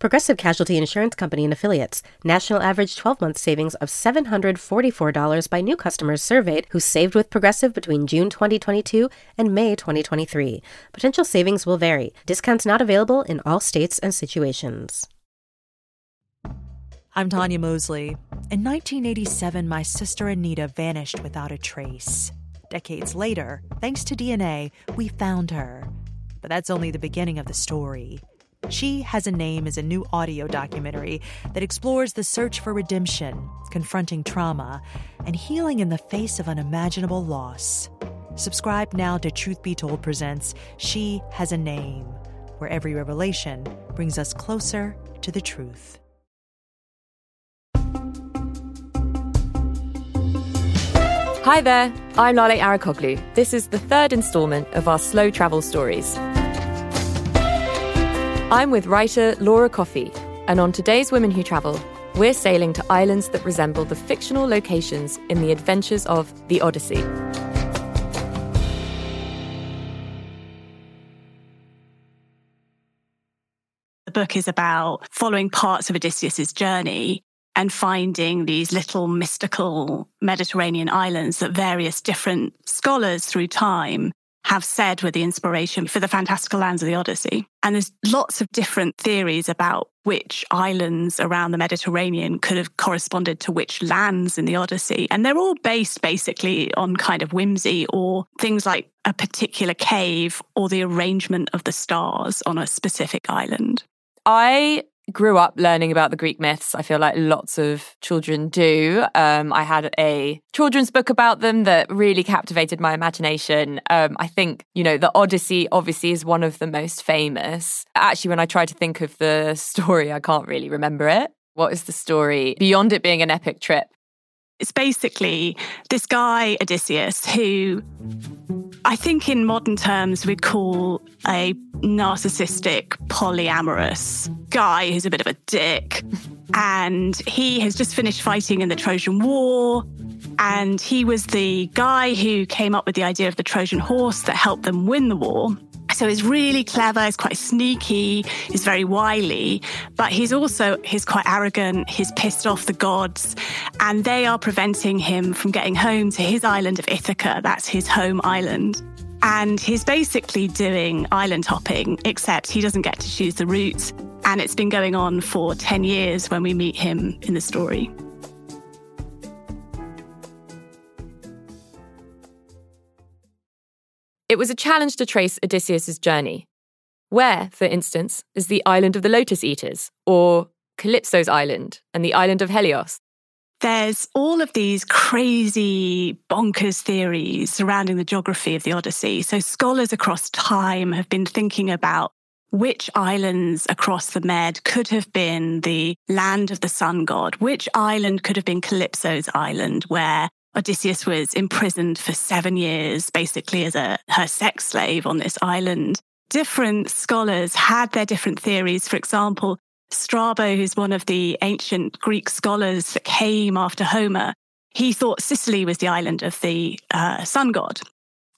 Progressive Casualty Insurance Company and Affiliates. National average 12 month savings of $744 by new customers surveyed who saved with Progressive between June 2022 and May 2023. Potential savings will vary. Discounts not available in all states and situations. I'm Tanya Mosley. In 1987, my sister Anita vanished without a trace. Decades later, thanks to DNA, we found her. But that's only the beginning of the story. She Has a Name is a new audio documentary that explores the search for redemption, confronting trauma, and healing in the face of unimaginable loss. Subscribe now to Truth Be Told Presents She Has a Name, where every revelation brings us closer to the truth. Hi there, I'm Lale Arikoglu. This is the third instalment of our slow travel stories. I'm with writer Laura Coffey, and on today's Women Who Travel, we're sailing to islands that resemble the fictional locations in the adventures of the Odyssey. The book is about following parts of Odysseus's journey and finding these little mystical Mediterranean islands that various different scholars through time have said were the inspiration for the fantastical lands of the Odyssey. And there's lots of different theories about which islands around the Mediterranean could have corresponded to which lands in the Odyssey. And they're all based basically on kind of whimsy or things like a particular cave or the arrangement of the stars on a specific island. I grew up learning about the Greek myths. I feel like lots of children do. Um, I had a children's book about them that really captivated my imagination. Um, I think, you know, the Odyssey obviously is one of the most famous. Actually, when I try to think of the story, I can't really remember it. What is the story beyond it being an epic trip? It's basically this guy, Odysseus, who I think in modern terms we'd call a narcissistic, polyamorous guy who's a bit of a dick. And he has just finished fighting in the Trojan War. And he was the guy who came up with the idea of the Trojan horse that helped them win the war. So he's really clever, he's quite sneaky, he's very wily, but he's also he's quite arrogant, he's pissed off the gods, and they are preventing him from getting home to his island of Ithaca. That's his home island. And he's basically doing island hopping, except he doesn't get to choose the route. And it's been going on for 10 years when we meet him in the story. It was a challenge to trace Odysseus's journey. Where, for instance, is the island of the Lotus Eaters, or Calypso's island and the island of Helios? There's all of these crazy, bonkers theories surrounding the geography of the Odyssey. So, scholars across time have been thinking about which islands across the Med could have been the land of the sun god, which island could have been Calypso's island, where Odysseus was imprisoned for seven years, basically as a her sex slave on this island. Different scholars had their different theories. For example, Strabo, who's one of the ancient Greek scholars that came after Homer, he thought Sicily was the island of the uh, sun god.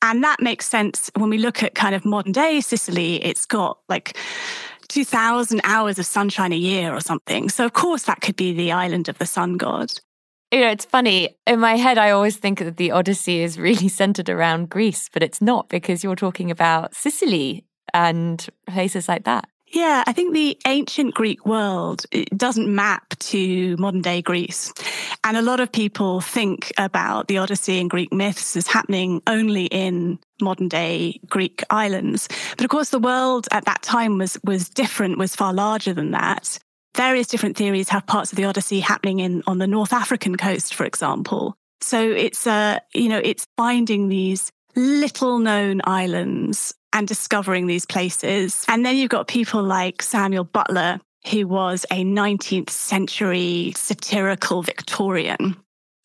And that makes sense when we look at kind of modern day Sicily. It's got like 2,000 hours of sunshine a year or something. So, of course, that could be the island of the sun god you know, it's funny. In my head, I always think that the Odyssey is really centered around Greece, but it's not because you're talking about Sicily and places like that. Yeah, I think the ancient Greek world doesn't map to modern day Greece. And a lot of people think about the Odyssey and Greek myths as happening only in modern day Greek islands. But of course, the world at that time was, was different, was far larger than that various different theories have parts of the Odyssey happening in on the North African coast, for example. So it's uh, you know, it's finding these little known islands and discovering these places. And then you've got people like Samuel Butler, who was a 19th century satirical Victorian.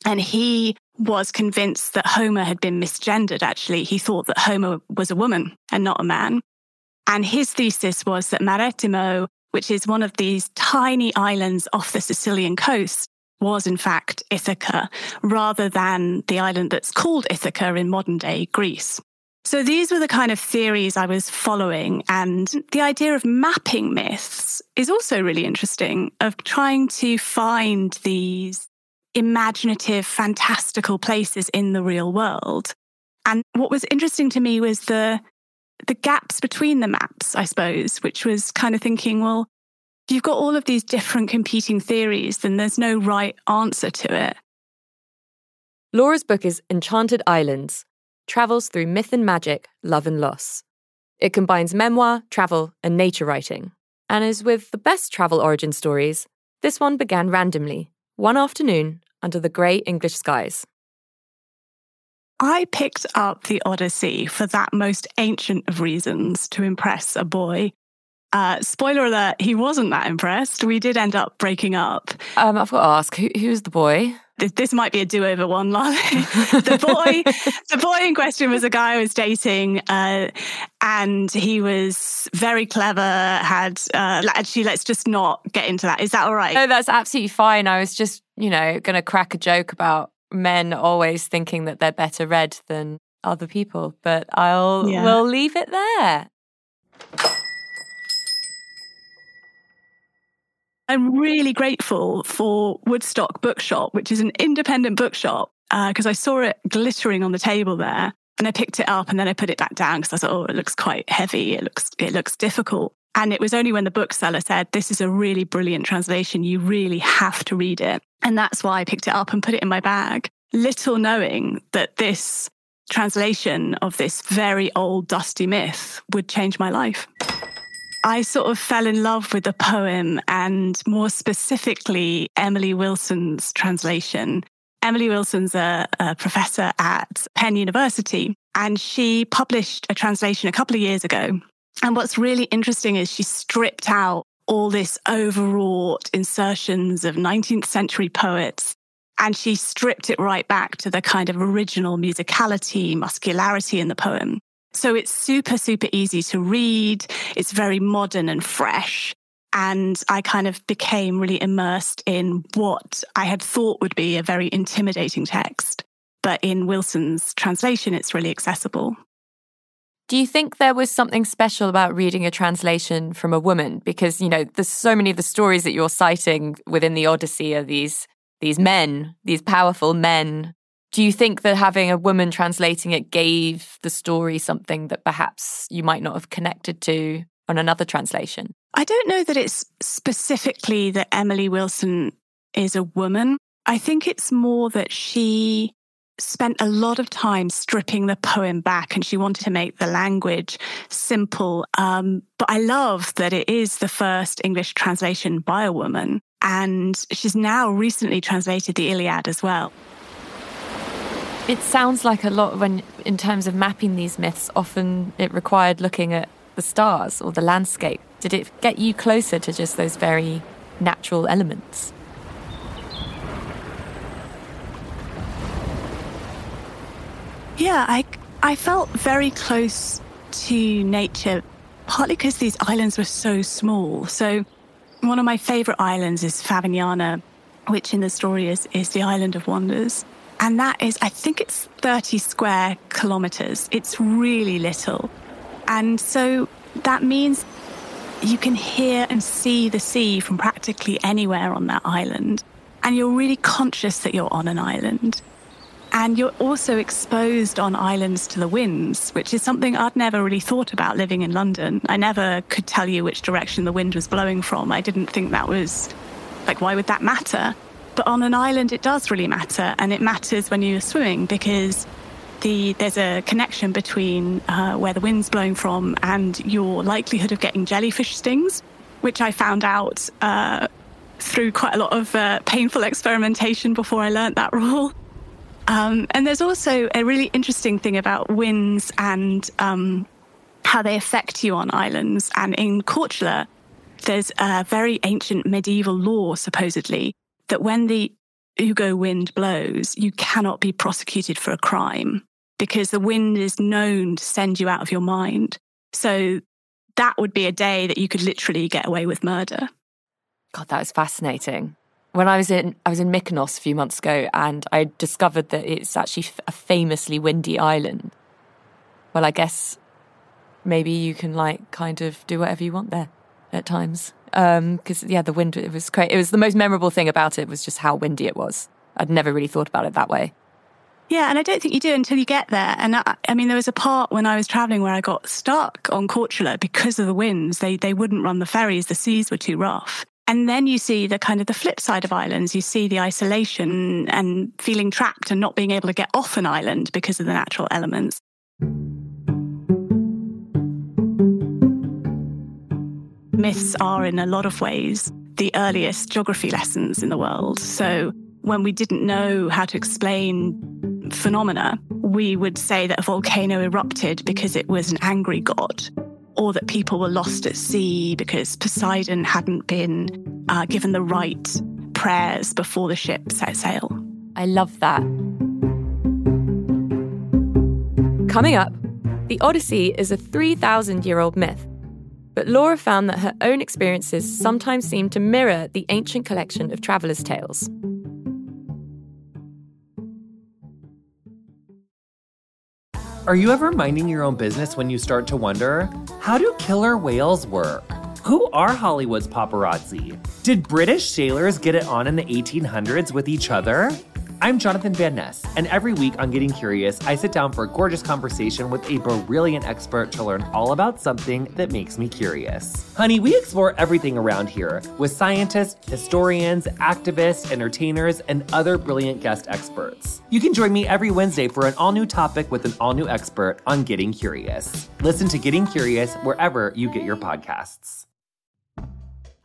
And he was convinced that Homer had been misgendered, actually. He thought that Homer was a woman and not a man. And his thesis was that Marettimo, which is one of these tiny islands off the Sicilian coast, was in fact Ithaca, rather than the island that's called Ithaca in modern day Greece. So these were the kind of theories I was following. And the idea of mapping myths is also really interesting, of trying to find these imaginative, fantastical places in the real world. And what was interesting to me was the the gaps between the maps, I suppose, which was kind of thinking, well, you've got all of these different competing theories, then there's no right answer to it. Laura's book is Enchanted Islands Travels Through Myth and Magic, Love and Loss. It combines memoir, travel, and nature writing. And as with the best travel origin stories, this one began randomly, one afternoon under the grey English skies. I picked up the Odyssey for that most ancient of reasons to impress a boy uh, spoiler alert, he wasn't that impressed. We did end up breaking up. Um, I've got to ask, who, who's the boy? This, might be a do-over one, Lale. the boy, the boy in question was a guy I was dating, uh, and he was very clever. Had uh, actually, let's just not get into that. Is that all right? No, that's absolutely fine. I was just, you know, going to crack a joke about men always thinking that they're better read than other people, but I'll yeah. we'll leave it there. I'm really grateful for Woodstock Bookshop, which is an independent bookshop, because uh, I saw it glittering on the table there. And I picked it up and then I put it back down because I thought, oh, it looks quite heavy. It looks, it looks difficult. And it was only when the bookseller said, this is a really brilliant translation. You really have to read it. And that's why I picked it up and put it in my bag, little knowing that this translation of this very old, dusty myth would change my life. I sort of fell in love with the poem and more specifically, Emily Wilson's translation. Emily Wilson's a, a, professor at Penn University, and she published a translation a couple of years ago. And what's really interesting is she stripped out all this overwrought insertions of 19th century poets. And she stripped it right back to the kind of original musicality, muscularity in the poem. So it's super, super easy to read. It's very modern and fresh. And I kind of became really immersed in what I had thought would be a very intimidating text. But in Wilson's translation, it's really accessible. Do you think there was something special about reading a translation from a woman? Because, you know, there's so many of the stories that you're citing within the Odyssey are these these men, these powerful men do you think that having a woman translating it gave the story something that perhaps you might not have connected to on another translation? I don't know that it's specifically that Emily Wilson is a woman. I think it's more that she spent a lot of time stripping the poem back and she wanted to make the language simple. Um, but I love that it is the first English translation by a woman. And she's now recently translated the Iliad as well. It sounds like a lot when, in terms of mapping these myths, often it required looking at the stars or the landscape. Did it get you closer to just those very natural elements? Yeah, I, I felt very close to nature, partly because these islands were so small. So, one of my favorite islands is Favignana, which in the story is, is the island of wonders. And that is, I think it's 30 square kilometers. It's really little. And so that means you can hear and see the sea from practically anywhere on that island. And you're really conscious that you're on an island. And you're also exposed on islands to the winds, which is something I'd never really thought about living in London. I never could tell you which direction the wind was blowing from. I didn't think that was like, why would that matter? But on an island, it does really matter, and it matters when you're swimming because the, there's a connection between uh, where the wind's blowing from and your likelihood of getting jellyfish stings, which I found out uh, through quite a lot of uh, painful experimentation before I learnt that rule. Um, and there's also a really interesting thing about winds and um, how they affect you on islands. And in Korčula, there's a very ancient medieval law, supposedly, that when the jugo wind blows, you cannot be prosecuted for a crime because the wind is known to send you out of your mind. So that would be a day that you could literally get away with murder. God, that was fascinating. When I was in I was in Mykonos a few months ago and I discovered that it's actually a famously windy island. Well, I guess maybe you can like kind of do whatever you want there at times. Because um, yeah, the wind it was great. It was the most memorable thing about it was just how windy it was. I'd never really thought about it that way. Yeah, and I don't think you do until you get there. And I, I, mean, there was a part when I was traveling where I got stuck on Korčula because of the winds. They they wouldn't run the ferries; the seas were too rough. And then you see the kind of the flip side of islands. You see the isolation and feeling trapped and not being able to get off an island because of the natural elements. Myths are, in a lot of ways, the earliest geography lessons in the world. So when we didn't know how to explain phenomena, we would say that a volcano erupted because it was an angry god, or that people were lost at sea because Poseidon hadn't been uh, given the right prayers before the ship set sail. I love that. Coming up, the Odyssey is a 3,000 year old myth but Laura found that her own experiences sometimes seemed to mirror the ancient collection of travellers' tales. Are you ever minding your own business when you start to wonder how do killer whales work? Who are Hollywood's paparazzi? Did British sailors get it on in the 1800s with each other? I'm Jonathan Van Ness, and every week on Getting Curious, I sit down for a gorgeous conversation with a brilliant expert to learn all about something that makes me curious. Honey, we explore everything around here with scientists, historians, activists, entertainers, and other brilliant guest experts. You can join me every Wednesday for an all new topic with an all new expert on Getting Curious. Listen to Getting Curious wherever you get your podcasts.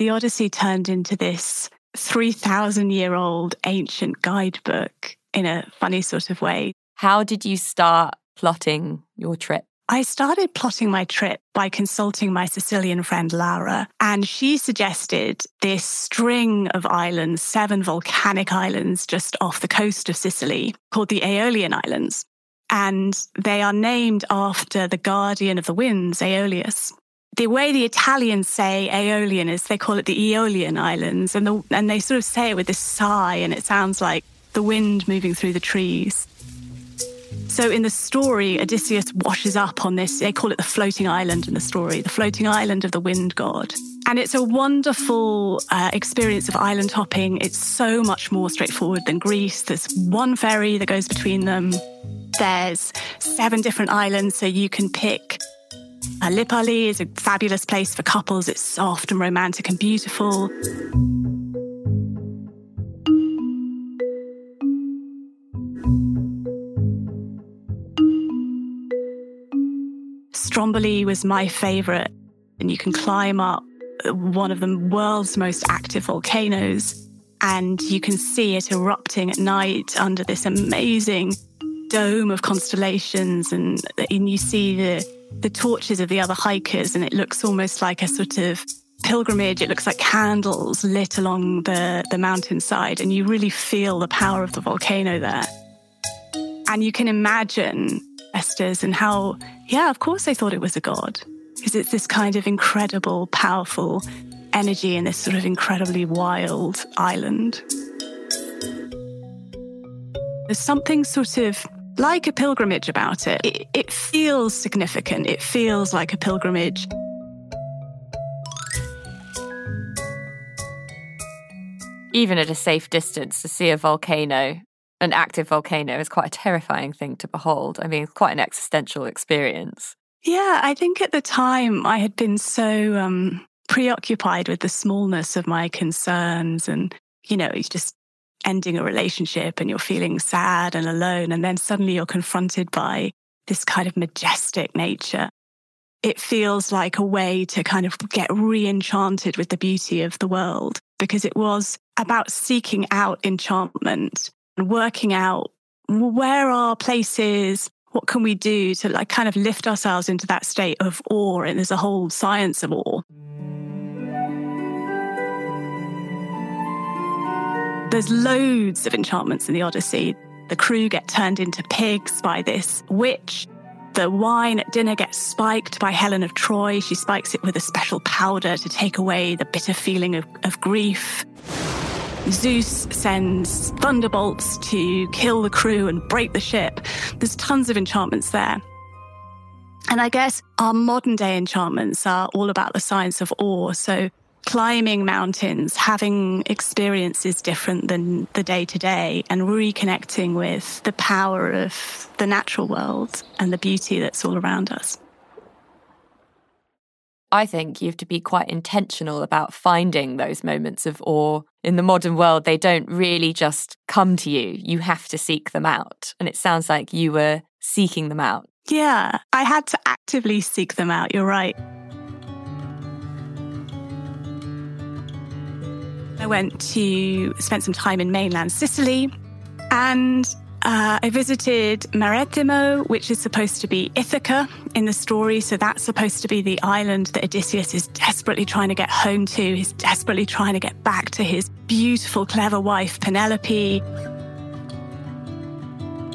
The Odyssey turned into this 3,000 year old ancient guidebook in a funny sort of way. How did you start plotting your trip? I started plotting my trip by consulting my Sicilian friend Laura, and she suggested this string of islands, seven volcanic islands just off the coast of Sicily called the Aeolian Islands and they are named after the guardian of the winds, Aeolus. The way the Italians say Aeolian is they call it the Aeolian Islands, and, the, and they sort of say it with this sigh, and it sounds like the wind moving through the trees. So in the story, Odysseus washes up on this, they call it the floating island in the story, the floating island of the wind god. And it's a wonderful uh, experience of island hopping. It's so much more straightforward than Greece. There's one ferry that goes between them. There's seven different islands, so you can pick. Uh, Lipari is a fabulous place for couples. It's soft and romantic and beautiful. Stromboli was my favorite, and you can climb up one of the world's most active volcanoes, and you can see it erupting at night under this amazing dome of constellations and, and you see the, the torches of the other hikers and it looks almost like a sort of pilgrimage. It looks like candles lit along the, the mountainside and you really feel the power of the volcano there. And you can imagine Estes and how, yeah, of course they thought it was a god because it's this kind of incredible, powerful energy in this sort of incredibly wild island. There's something sort of like a pilgrimage about it. it. It feels significant. It feels like a pilgrimage. Even at a safe distance, to see a volcano, an active volcano, is quite a terrifying thing to behold. I mean, it's quite an existential experience. Yeah, I think at the time I had been so um, preoccupied with the smallness of my concerns and, you know, it's just ending a relationship and you're feeling sad and alone. And then suddenly you're confronted by this kind of majestic nature. It feels like a way to kind of get re enchanted with the beauty of the world because it was about seeking out enchantment working out where are places, what can we do to like kind of lift ourselves into that state of awe? And there's a whole science of awe. There's loads of enchantments in the Odyssey. The crew get turned into pigs by this witch. The wine at dinner gets spiked by Helen of Troy. She spikes it with a special powder to take away the bitter feeling of, of grief. Zeus sends thunderbolts to kill the crew and break the ship. There's tons of enchantments there. And I guess our modern day enchantments are all about the science of awe. So climbing mountains, having experiences different than the day to day, and reconnecting with the power of the natural world and the beauty that's all around us. I think you have to be quite intentional about finding those moments of awe. In the modern world, they don't really just come to you. You have to seek them out. And it sounds like you were seeking them out. Yeah, I had to actively seek them out. You're right. I went to spend some time in mainland Sicily and uh, I visited Marettimo, which is supposed to be Ithaca in the story. So that's supposed to be the island that Odysseus is desperately trying to get home to. He's desperately trying to get back to his beautiful, clever wife, Penelope.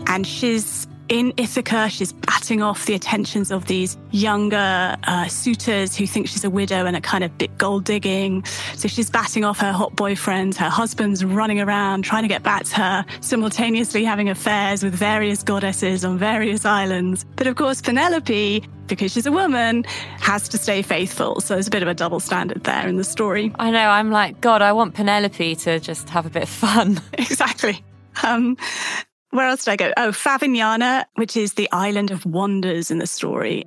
And she's in Ithaca, she's batting off the attentions of these younger uh, suitors who think she's a widow and are kind of bit gold digging. So she's batting off her hot boyfriend. Her husband's running around trying to get back to her, simultaneously having affairs with various goddesses on various islands. But of course, Penelope, because she's a woman, has to stay faithful. So there's a bit of a double standard there in the story. I know. I'm like, God, I want Penelope to just have a bit of fun. exactly. Um, where else did I go? Oh, Favignana, which is the island of wonders in the story.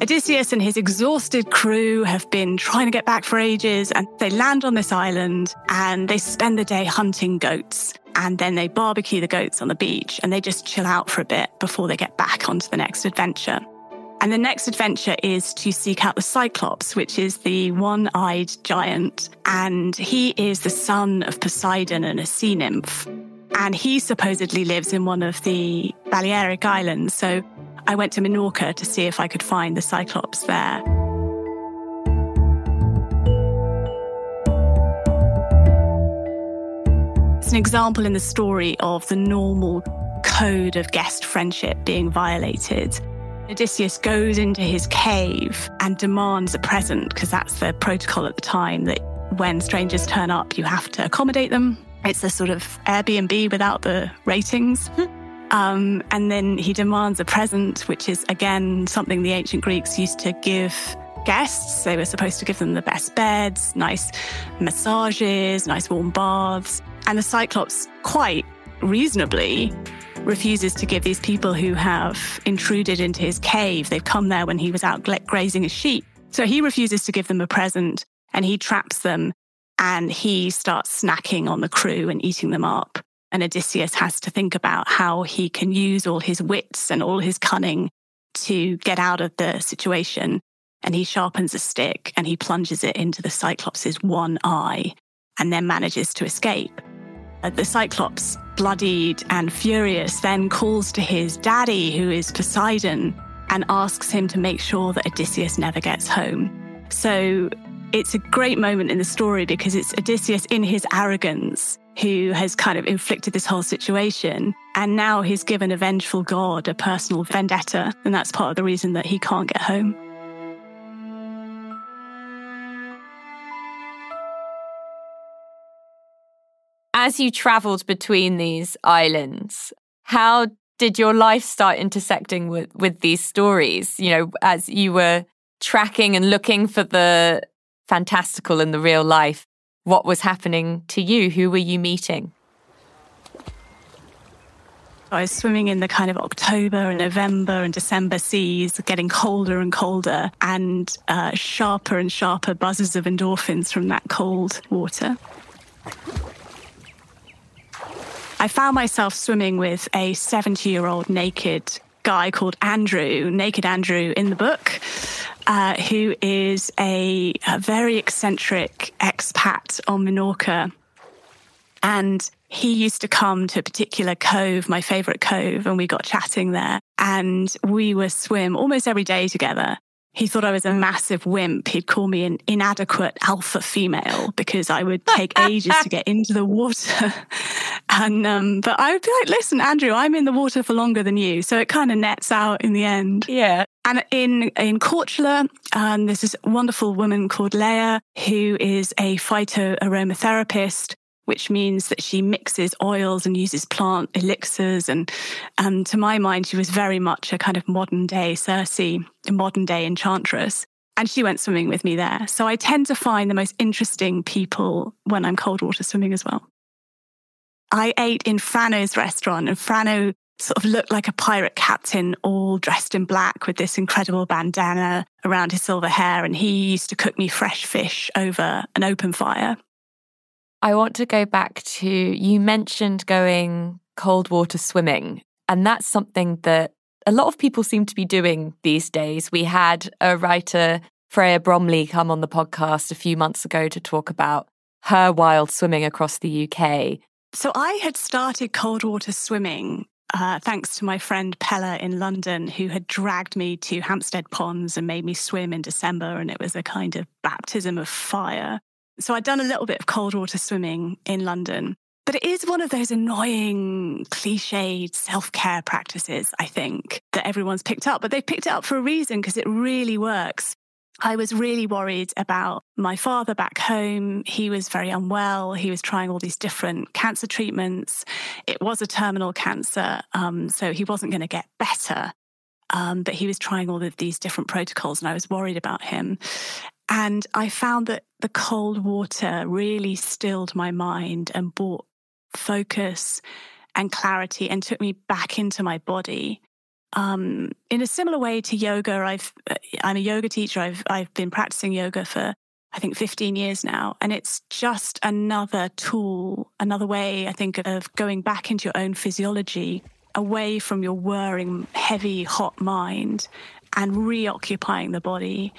Odysseus and his exhausted crew have been trying to get back for ages, and they land on this island and they spend the day hunting goats. And then they barbecue the goats on the beach and they just chill out for a bit before they get back onto the next adventure. And the next adventure is to seek out the Cyclops, which is the one eyed giant. And he is the son of Poseidon and a sea nymph. And he supposedly lives in one of the Balearic Islands. So I went to Minorca to see if I could find the Cyclops there. It's an example in the story of the normal code of guest friendship being violated. Odysseus goes into his cave and demands a present because that's the protocol at the time that when strangers turn up, you have to accommodate them. It's a sort of Airbnb without the ratings. um, and then he demands a present, which is again something the ancient Greeks used to give guests. They were supposed to give them the best beds, nice massages, nice warm baths. And the Cyclops, quite reasonably, refuses to give these people who have intruded into his cave, they've come there when he was out grazing his sheep. So he refuses to give them a present and he traps them and he starts snacking on the crew and eating them up. And Odysseus has to think about how he can use all his wits and all his cunning to get out of the situation. And he sharpens a stick and he plunges it into the Cyclops' one eye and then manages to escape. Uh, the Cyclops, bloodied and furious, then calls to his daddy, who is Poseidon, and asks him to make sure that Odysseus never gets home. So it's a great moment in the story because it's Odysseus in his arrogance who has kind of inflicted this whole situation. And now he's given a vengeful god a personal vendetta. And that's part of the reason that he can't get home. As you traveled between these islands, how did your life start intersecting with, with these stories? You know, as you were tracking and looking for the fantastical in the real life, what was happening to you? Who were you meeting? I was swimming in the kind of October and November and December seas, getting colder and colder, and uh, sharper and sharper buzzes of endorphins from that cold water. I found myself swimming with a 70 year old naked guy called Andrew, Naked Andrew, in the book. Uh, who is a, a very eccentric expat on Minorca. And he used to come to a particular cove, my favorite cove, and we got chatting there. And we would swim almost every day together. He thought I was a massive wimp. He'd call me an inadequate alpha female because I would take ages to get into the water. and um, but I would be like, listen, Andrew, I'm in the water for longer than you, so it kind of nets out in the end. Yeah. And in in Korčula, um, there's this wonderful woman called Leah who is a phyto aromatherapist which means that she mixes oils and uses plant elixirs. And um, to my mind, she was very much a kind of modern day Circe, a modern day enchantress. And she went swimming with me there. So I tend to find the most interesting people when I'm cold water swimming as well. I ate in Frano's restaurant, and Frano sort of looked like a pirate captain, all dressed in black with this incredible bandana around his silver hair. And he used to cook me fresh fish over an open fire. I want to go back to you mentioned going cold water swimming, and that's something that a lot of people seem to be doing these days. We had a writer, Freya Bromley, come on the podcast a few months ago to talk about her wild swimming across the UK. So I had started cold water swimming uh, thanks to my friend Pella in London, who had dragged me to Hampstead Ponds and made me swim in December. And it was a kind of baptism of fire. So I'd done a little bit of cold water swimming in London. But it is one of those annoying, cliched self care practices, I think, that everyone's picked up. But they've picked it up for a reason because it really works. I was really worried about my father back home. He was very unwell. He was trying all these different cancer treatments. It was a terminal cancer, um, so he wasn't going to get better. Um, but he was trying all of these different protocols, and I was worried about him. And I found that the cold water really stilled my mind and brought focus and clarity and took me back into my body. Um, in a similar way to yoga, I've uh, I'm a yoga teacher. I've I've been practicing yoga for I think 15 years now, and it's just another tool, another way I think of going back into your own physiology, away from your whirring, heavy, hot mind, and reoccupying the body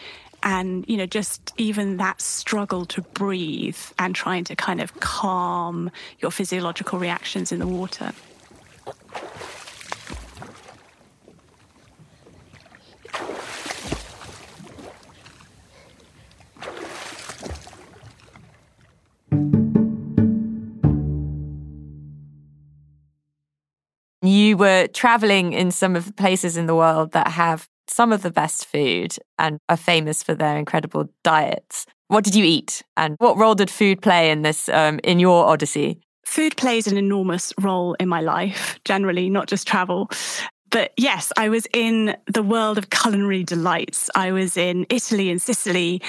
and you know just even that struggle to breathe and trying to kind of calm your physiological reactions in the water. You were traveling in some of the places in the world that have some of the best food and are famous for their incredible diets. What did you eat, and what role did food play in this um, in your odyssey? Food plays an enormous role in my life, generally, not just travel. But yes, I was in the world of culinary delights. I was in Italy and Sicily,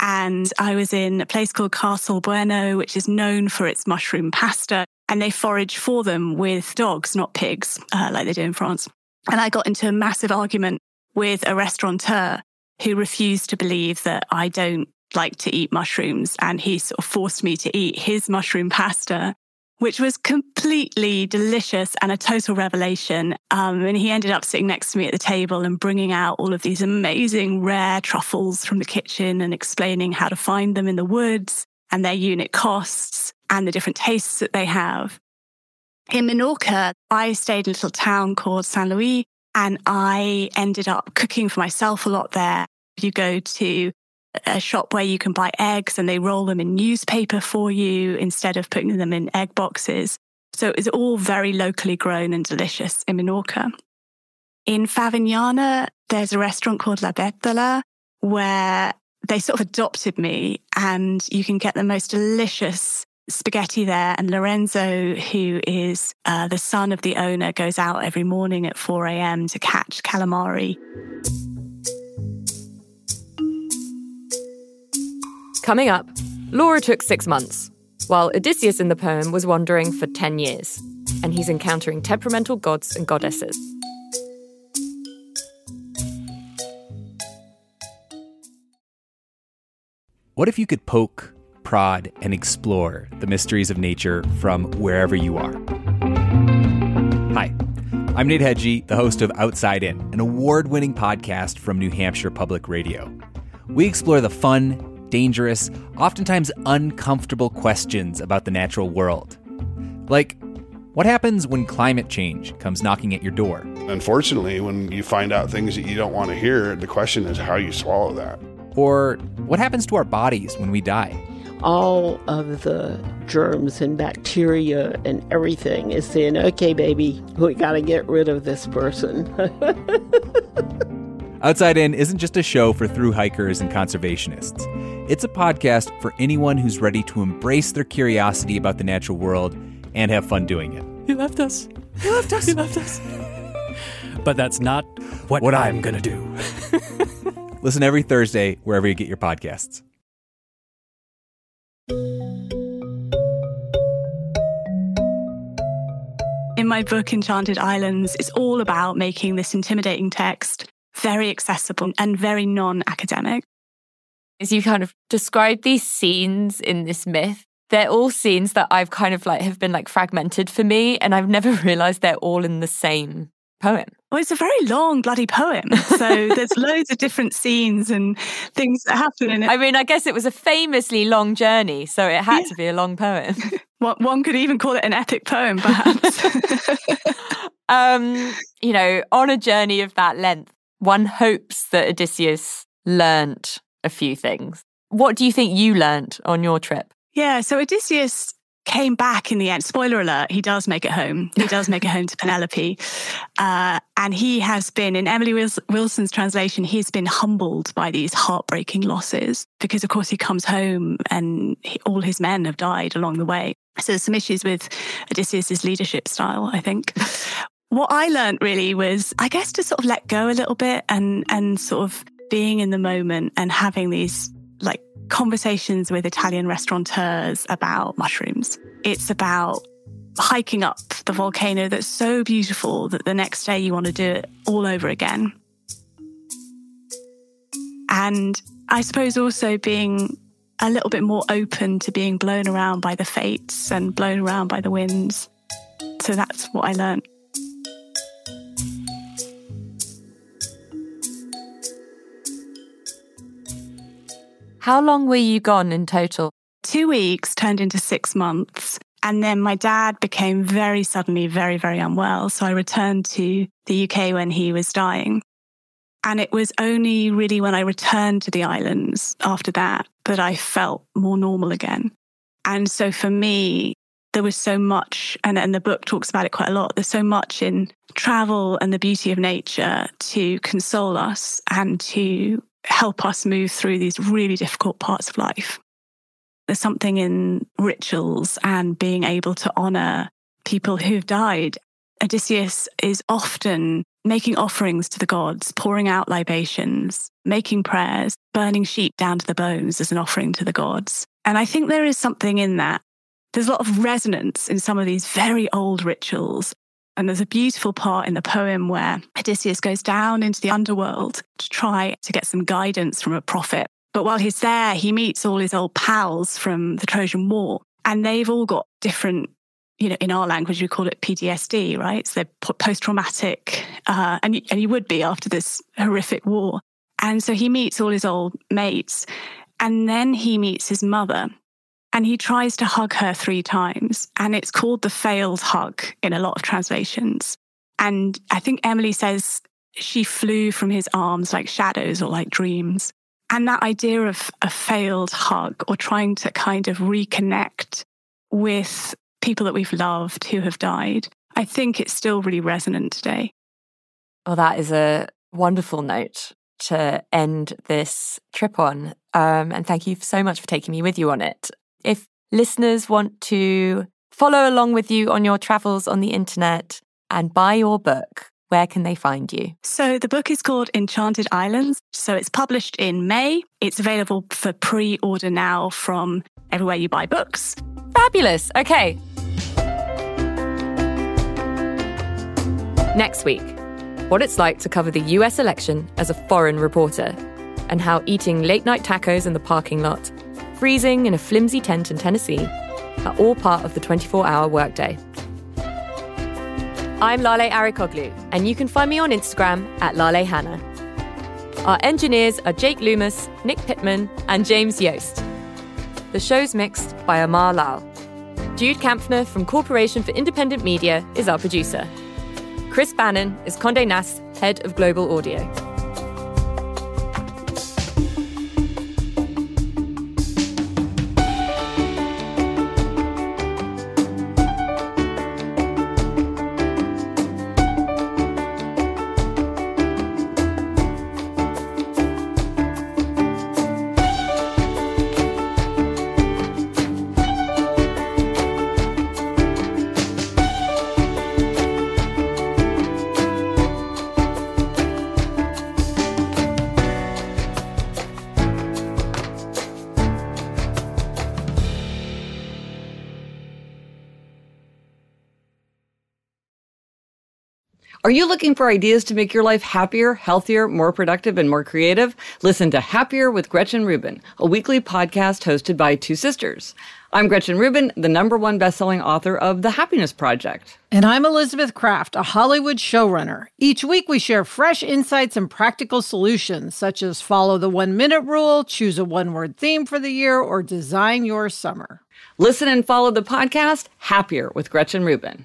and I was in a place called Castelbuono, which is known for its mushroom pasta. And they forage for them with dogs, not pigs, uh, like they do in France. And I got into a massive argument with a restaurateur who refused to believe that I don't like to eat mushrooms. And he sort of forced me to eat his mushroom pasta, which was completely delicious and a total revelation. Um, and he ended up sitting next to me at the table and bringing out all of these amazing rare truffles from the kitchen and explaining how to find them in the woods and their unit costs and the different tastes that they have. In Minorca, I stayed in a little town called San Luis, and I ended up cooking for myself a lot there. You go to a shop where you can buy eggs and they roll them in newspaper for you instead of putting them in egg boxes. So it's all very locally grown and delicious in Minorca. In Favignana, there's a restaurant called La Bettola where they sort of adopted me and you can get the most delicious spaghetti there. And Lorenzo, who is uh, the son of the owner, goes out every morning at 4 a.m. to catch calamari. Coming up, Laura took six months, while Odysseus in the poem was wandering for 10 years. And and he's encountering temperamental gods and goddesses. What if you could poke, prod, and explore the mysteries of nature from wherever you are? Hi, I'm Nate Hegyi, the host of Outside In, an award winning podcast from New Hampshire Public Radio. We explore the fun, dangerous, oftentimes uncomfortable questions about the natural world. Like, what happens when climate change comes knocking at your door? Unfortunately, when you find out things that you don't want to hear, the question is how you swallow that. Or what happens to our bodies when we die? All of the germs and bacteria and everything is saying, okay, baby, we got to get rid of this person. Outside In isn't just a show for through hikers and conservationists. It's a podcast for anyone who's ready to embrace their curiosity about the natural world and have fun doing it. He left us. He left us. He left us. but that's not what, what I'm going to do. Listen every Thursday wherever you get your podcasts. In my book, Enchanted Islands, it's all about making this intimidating text very accessible and very non academic. As you kind of describe these scenes in this myth, they're all scenes that I've kind of like have been like fragmented for me, and I've never realized they're all in the same poem. Well, it's a very long bloody poem. So there's loads of different scenes and things that happen in it. I mean, I guess it was a famously long journey, so it had yeah. to be a long poem. One could even call it an epic poem, perhaps. um, you know, on a journey of that length, one hopes that Odysseus learnt a few things. What do you think you learnt on your trip? Yeah, so Odysseus came back in the end. Spoiler alert, he does make it home. He does make it home to Penelope. Uh, and he has been, in Emily Wilson's translation, he's been humbled by these heartbreaking losses because, of course, he comes home and he, all his men have died along the way. So there's some issues with Odysseus's leadership style, I think. What I learned really was, I guess, to sort of let go a little bit and and sort of being in the moment and having these like conversations with Italian restaurateurs about mushrooms. It's about hiking up the volcano that's so beautiful that the next day you want to do it all over again. And I suppose also being a little bit more open to being blown around by the fates and blown around by the winds. So that's what I learned. How long were you gone in total? Two weeks turned into six months. And then my dad became very suddenly very, very unwell. So I returned to the UK when he was dying. And it was only really when I returned to the islands after that that I felt more normal again. And so for me, there was so much, and, and the book talks about it quite a lot. There's so much in travel and the beauty of nature to console us and to help us move through these really difficult parts of life. There's something in rituals and being able to honor people who've died. Odysseus is often making offerings to the gods, pouring out libations, making prayers, burning sheep down to the bones as an offering to the gods. And I think there is something in that. There's a lot of resonance in some of these very old rituals and there's a beautiful part in the poem where Odysseus goes down into the underworld to try to get some guidance from a prophet. But while he's there, he meets all his old pals from the Trojan War, and they've all got different you know, in our language, we call it PTSD, right? So they're post traumatic, uh, and, and you would be after this horrific war. And so he meets all his old mates, and then he meets his mother, and he tries to hug her three times. And it's called the failed hug in a lot of translations. And I think Emily says she flew from his arms like shadows or like dreams. And that idea of a failed hug or trying to kind of reconnect with people that we've loved who have died, I think it's still really resonant today. Well, that is a wonderful note to end this trip on. Um, and thank you so much for taking me with you on it. If listeners want to follow along with you on your travels on the internet and buy your book, where can they find you? So the book is called Enchanted Islands. So it's published in May. It's available for pre order now from everywhere you buy books. Fabulous. Okay. Next week, what it's like to cover the US election as a foreign reporter, and how eating late night tacos in the parking lot, freezing in a flimsy tent in Tennessee, are all part of the 24 hour workday. I'm Lale Arikoglu, and you can find me on Instagram at Lale Hannah. Our engineers are Jake Loomis, Nick Pittman, and James Yost. The show's mixed by Amar Lal. Jude Kampfner from Corporation for Independent Media is our producer. Chris Bannon is Conde Nast, head of global audio. Are you looking for ideas to make your life happier, healthier, more productive, and more creative? Listen to Happier with Gretchen Rubin, a weekly podcast hosted by two sisters. I'm Gretchen Rubin, the number one best-selling author of The Happiness Project. And I'm Elizabeth Craft, a Hollywood showrunner. Each week we share fresh insights and practical solutions, such as follow the one minute rule, choose a one word theme for the year, or design your summer. Listen and follow the podcast Happier with Gretchen Rubin.